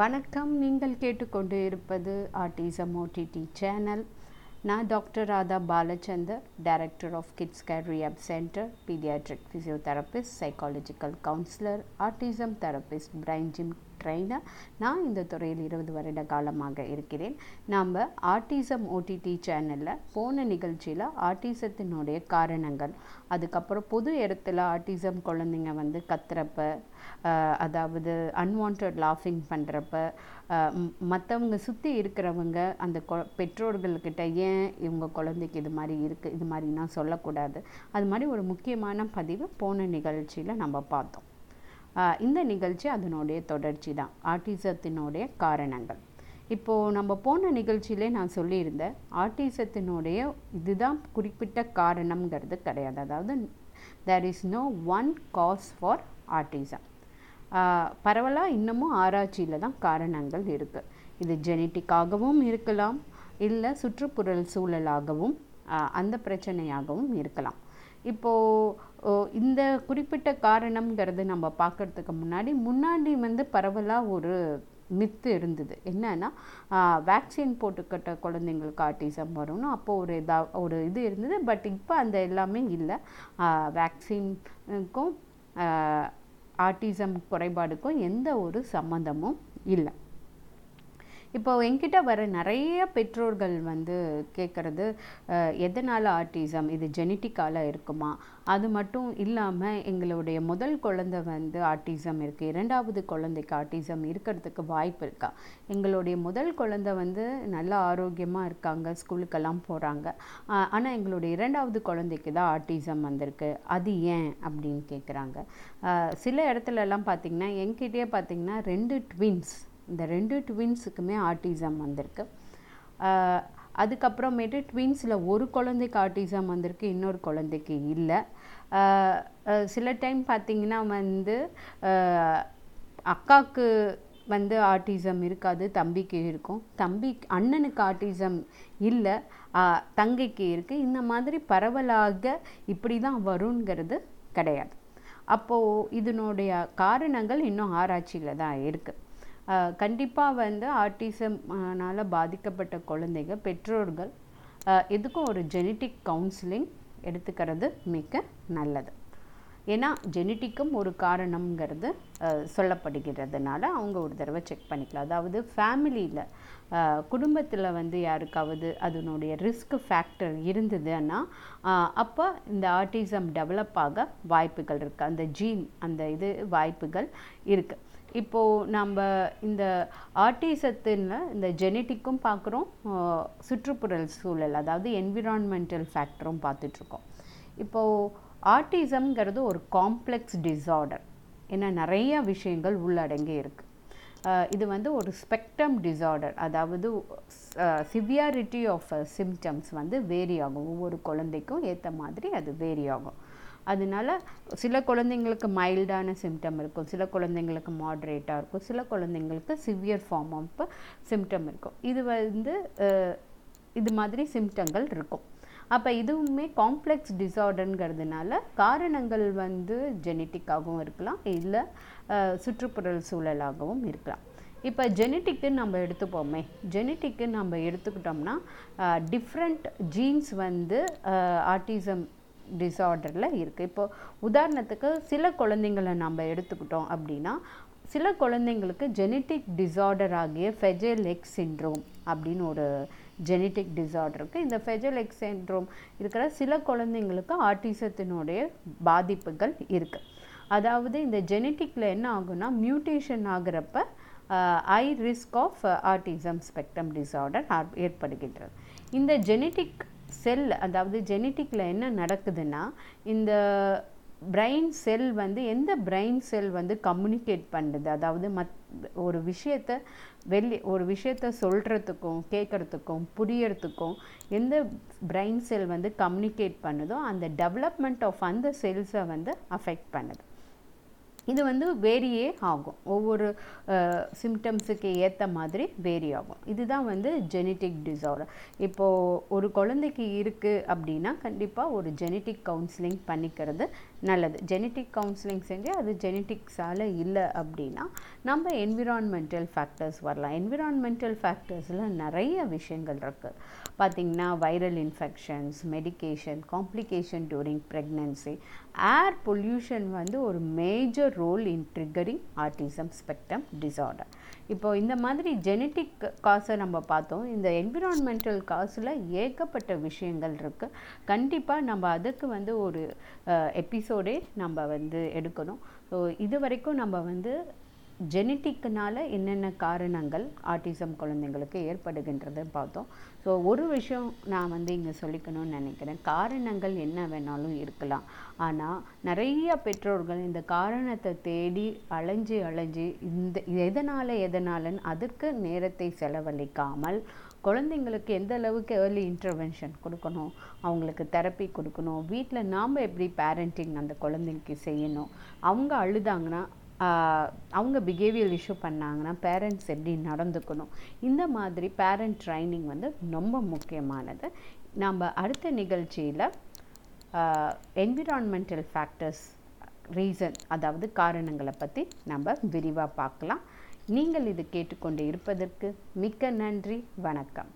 வணக்கம். நீங்கள் கேட்டுக்கொண்டு இருப்பது ஆர்டிசம் ஓடிடி சேனல் நான் doctor Radha Balachander director of kids care rehab centre paediatric physiotherapist psychological counsellor autism therapist brain gym trainer நான் இந்த துறையில் இருபது வருட காலமாக இருக்கிறேன். நாம் ஆர்டிசம் ஓடிடி சேனலில் போன நிகழ்ச்சியில் ஆர்டிசத்தினுடைய காரணங்கள் அதுக்கப்புறம் பொது இடத்துல ஆர்டிசம் குழந்தைங்க வந்து கத்துறப்ப அதாவது அன்வான்ட் லாஃபிங் பண்ணுறப்ப மற்றவங்க சுற்றி இருக்கிறவங்க அந்த கொ பெற்றோர்கள்கிட்ட ஏன் இவங்க குழந்தைக்கு இது மாதிரி இருக்குது இது மாதிரிலாம் சொல்லக்கூடாது. அது மாதிரி ஒரு முக்கியமான பதிவு போன நிகழ்ச்சியில் நம்ம பார்த்தோம். இந்த நிகழ்ச்சி அதனுடைய தொடர்ச்சி தான் ஆட்டிசத்தினுடைய காரணங்கள். இப்போது நம்ம போன நிகழ்ச்சியிலே நான் சொல்லியிருந்தேன் ஆட்டிசத்தினுடைய இதுதான் குறிப்பிட்ட காரணம்ங்கிறது கிடையாது. அதாவது there is no one cause for autism பரவலாக இன்னமும் ஆராய்ச்சியில் தான் காரணங்கள் இருக்குது இது ஜெனட்டிக்காகவும் இருக்கலாம் இல்லை சுற்றுப்புறல் சூழலாகவும் அந்த பிரச்சனையாகவும் இருக்கலாம். இப்போது இந்த குறிப்பிட்ட காரணம்ங்கிறது நம்ம பார்க்கறதுக்கு முன்னாடி முன்னாடி வந்து பரவலாக ஒரு மித்து இருந்தது. என்னன்னா வேக்சின் போட்டுக்கிட்ட குழந்தைங்களுக்கு ஆட்டிசம் வரும்னு அப்போது ஒரு இதா ஒரு இது இருந்தது. பட் இப்போ அந்த எல்லாமே இல்லை. வேக்சினுக்கும் ஆட்டிசம் குறைபாடுக்கும் எந்த ஒரு சம்மந்தமும் இல்லை. இப்போ என்கிட்ட வர நிறைய பெற்றோர்கள் வந்து கேட்குறது எதனால் ஆர்டிசம்? இது ஜெனட்டிக்கால இருக்குமா? அது மட்டும் இல்லாமல் எங்களுடைய முதல் குழந்தை வந்து ஆர்டிசம் இருக்குது இரண்டாவது குழந்தைக்கு ஆர்டிசம் இருக்கிறதுக்கு வாய்ப்பு இருக்கா? எங்களுடைய முதல் குழந்தை வந்து நல்லா ஆரோக்கியமாக இருக்காங்க ஸ்கூலுக்கெல்லாம் போகிறாங்க ஆனால் எங்களுடைய இரண்டாவது குழந்தைக்கு தான் ஆர்டிசம் வந்திருக்கு. அது ஏன்? அப்படின்னு கேட்குறாங்க சில இடத்துலலாம் பார்த்திங்கன்னா என்கிட்டயே பார்த்திங்கன்னா ரெண்டு ட்வின்ஸ் இந்த ரெண்டு ட்வின்ஸுக்குமே ஆர்டிசம் வந்திருக்கு. அதுக்கப்புறமேட்டு ட்வின்ஸில் ஒரு குழந்தைக்கு ஆர்டிசம் வந்திருக்கு இன்னொரு குழந்தைக்கு இல்லை. சில டைம் பார்த்திங்கன்னா வந்து அக்காவுக்கு வந்து ஆர்டிசம் இருக்காது தம்பிக்கு இருக்கும். தம்பி அண்ணனுக்கு ஆர்டிசம் இல்லை தங்கைக்கு இருக்குது இந்த மாதிரி பரவலாக இப்படி தான் வருங்கிறது கிடையாது. அப்போது இதனுடைய காரணங்கள் இன்னும் ஆராய்ச்சியில் தான் இருக்குது கண்டிப்பாக வந்து ஆர்டிசம்னால் பாதிக்கப்பட்ட குழந்தைங்க பெற்றோர்கள் இதுக்கும் எதுக்கும் ஒரு ஜெனட்டிக் கவுன்சிலிங் எடுத்துக்கிறது மிக நல்லது. ஏன்னா ஜெனட்டிக்கும் ஒரு காரணம்ங்கிறது சொல்லப்படுகிறதுனால அவங்க ஒரு தடவை செக் பண்ணிக்கலாம். அதாவது ஃபேமிலியில் குடும்பத்தில் வந்து யாருக்காவது அதனுடைய ரிஸ்க் ஃபேக்டர் இருந்ததுன்னா அப்போ இந்த ஆர்டிசம் டெவலப் ஆக வாய்ப்புகள் இருக்குது அந்த ஜீன் அந்த இது வாய்ப்புகள் இருக்குது இப்போது நம்ம இந்த ஆட்டிசத்தில் இந்த ஜெனட்டிக்கும் பார்க்குறோம் சுற்றுப்புறல் சூழல் அதாவது என்விரான்மெண்டல் ஃபேக்டரும் பார்த்துட்ருக்கோம் இப்போது ஆர்டிசம்ங்கிறது ஒரு காம்ப்ளெக்ஸ் டிஸார்டர் ஏன்னா நிறைய விஷயங்கள் உள்ளடங்கி இருக்குது இது வந்து ஒரு ஸ்பெக்ட்ரம் டிஸார்டர் அதாவது சிவியாரிட்டி ஆஃப் சிம்டம்ஸ் வந்து வேரி ஆகும். ஒவ்வொரு குழந்தைக்கும் ஏற்ற மாதிரி அது வேரி ஆகும். அதனால சில குழந்தைங்களுக்கு மைல்டான சிம்டம் இருக்கும். சில குழந்தைங்களுக்கு மாட்ரேட்டாக இருக்கும். சில குழந்தைங்களுக்கு சிவியர் ஃபார்ம் ஆஃப் சிம்டம் இருக்கும். இது வந்து இது மாதிரி சிம்டங்கள் இருக்கும். அப்போ இதுவுமே காம்ப்ளெக்ஸ் டிசார்டருங்கிறதுனால காரணங்கள் வந்து ஜெனட்டிக்காகவும் இருக்கலாம். இல்லை சுற்றுப்புறல் சூழலாகவும் இருக்கலாம். இப்போ ஜெனட்டிக்கு நம்ம எடுத்துப்போமே. ஜெனட்டிக்கு நம்ம எடுத்துக்கிட்டோம்னா டிஃப்ரெண்ட் ஜீன்ஸ் வந்து ஆட்டிசம் டிஸார்டரில் இருக்குது இப்போது உதாரணத்துக்கு சில குழந்தைங்களை நம்ம எடுத்துக்கிட்டோம் அப்படின்னா சில குழந்தைங்களுக்கு ஜெனட்டிக் டிஸார்டர் ஆகிய ஃபெஜல் எக்ஸ் சின்ட்ரோம் அப்படின்னு ஒரு ஜெனட்டிக் டிஸார்டர் இருக்குது இந்த ஃபெஜல் எக்ஸ் சின்ட்ரோம் இருக்கிற சில குழந்தைங்களுக்கு ஆட்டிசத்தினுடைய பாதிப்புகள் இருக்குது அதாவது இந்த ஜெனட்டிக்கில் என்ன ஆகும்னா மியூட்டேஷன் ஆகிறப்ப ஐ risk of autism spectrum disorder ஏற்படுகின்றது. இந்த ஜெனட்டிக் செல் அதாவது ஜெனட்டிக்கில் என்ன நடக்குதுன்னா இந்த பிரெயின் செல் வந்து எந்த பிரெயின் செல் வந்து கம்யூனிகேட் பண்ணுது? அதாவது மத் ஒரு விஷயத்த வெளி ஒரு விஷயத்த சொல்கிறதுக்கும் கேட்குறதுக்கும் புரியறதுக்கும் எந்த பிரெயின் செல் வந்து கம்யூனிகேட் பண்ணுதோ அந்த டெவலப்மெண்ட் ஆஃப் அந்த செல்ஸை வந்து அஃபெக்ட் பண்ணுது. இது வந்து வேரியே ஆகும். ஒவ்வொரு சிம்டம்ஸுக்கு ஏற்ற மாதிரி வேரி ஆகும். இதுதான் வந்து ஜெனட்டிக் டிசார்டர் இப்போது ஒரு குழந்தைக்கு இருக்குது அப்படின்னா கண்டிப்பாக ஒரு ஜெனட்டிக் கவுன்சிலிங் பண்ணிக்கிறது நல்லது. ஜெனட்டிக் கவுன்சிலிங் செஞ்சு அது ஜெனட்டிக்ஸால் இல்லை அப்படின்னா நம்ம என்விரான்மெண்டல் ஃபேக்டர்ஸ் வரலாம். என்விரான்மெண்டல் ஃபேக்டர்ஸில் நிறைய விஷயங்கள் இருக்குது பார்த்திங்கன்னா viral infections medication complication during pregnancy air pollution வந்து ஒரு major role in triggering autism spectrum disorder இப்போது இந்த மாதிரி ஜெனட்டிக் காசை நம்ம பார்த்தோம். இந்த என்விரான்மெண்டல் காசில் ஏகப்பட்ட விஷயங்கள் இருக்குது கண்டிப்பாக நம்ம அதுக்கு வந்து ஒரு எபிசோடே நம்ம வந்து எடுக்கணும். ஸோ இது வரைக்கும் நம்ம வந்து ஜெனட்டிக்னால என்னென்ன காரணங்கள் ஆட்டிசம் குழந்தைங்களுக்கு ஏற்படுகின்றது பார்த்தோம். ஸோ ஒரு விஷயம் நான் வந்து இங்கே சொல்லிக்கணும்னு நினைக்கிறேன். காரணங்கள் என்ன வேணாலும் இருக்கலாம். ஆனால் நிறைய பெற்றோர்கள் இந்த காரணத்தை தேடி அலைஞ்சு அலைஞ்சு இந்த எதனால் எதனாலன்னு அதுக்கு நேரத்தை செலவழிக்காமல் குழந்தைங்களுக்கு எந்த அளவுக்கு ஏர்லி இன்டர்வென்ஷன் கொடுக்கணும் அவங்களுக்கு தெரப்பி கொடுக்கணும் வீட்டில் நாம் எப்படி பேரண்டிங் அந்த குழந்தைக்கு செய்யணும் அவங்க அழுதாங்கன்னா அவங்க பிஹேவியர் இஷ்யூ பண்ணாங்கன்னா பேரண்ட்ஸ் எப்படி நடந்துக்கணும்? இந்த மாதிரி பேரண்ட் ட்ரைனிங் வந்து ரொம்ப முக்கியமானது. நாம் அடுத்த நிகழ்ச்சியில் என்விரான்மெண்டல் ஃபேக்டர்ஸ் ரீசன் அதாவது காரணங்களை பற்றி நம்ம விரிவாக பார்க்கலாம். நீங்கள் இது கேட்டுக்கொண்டு இருப்பதற்கு மிக்க நன்றி. வணக்கம்.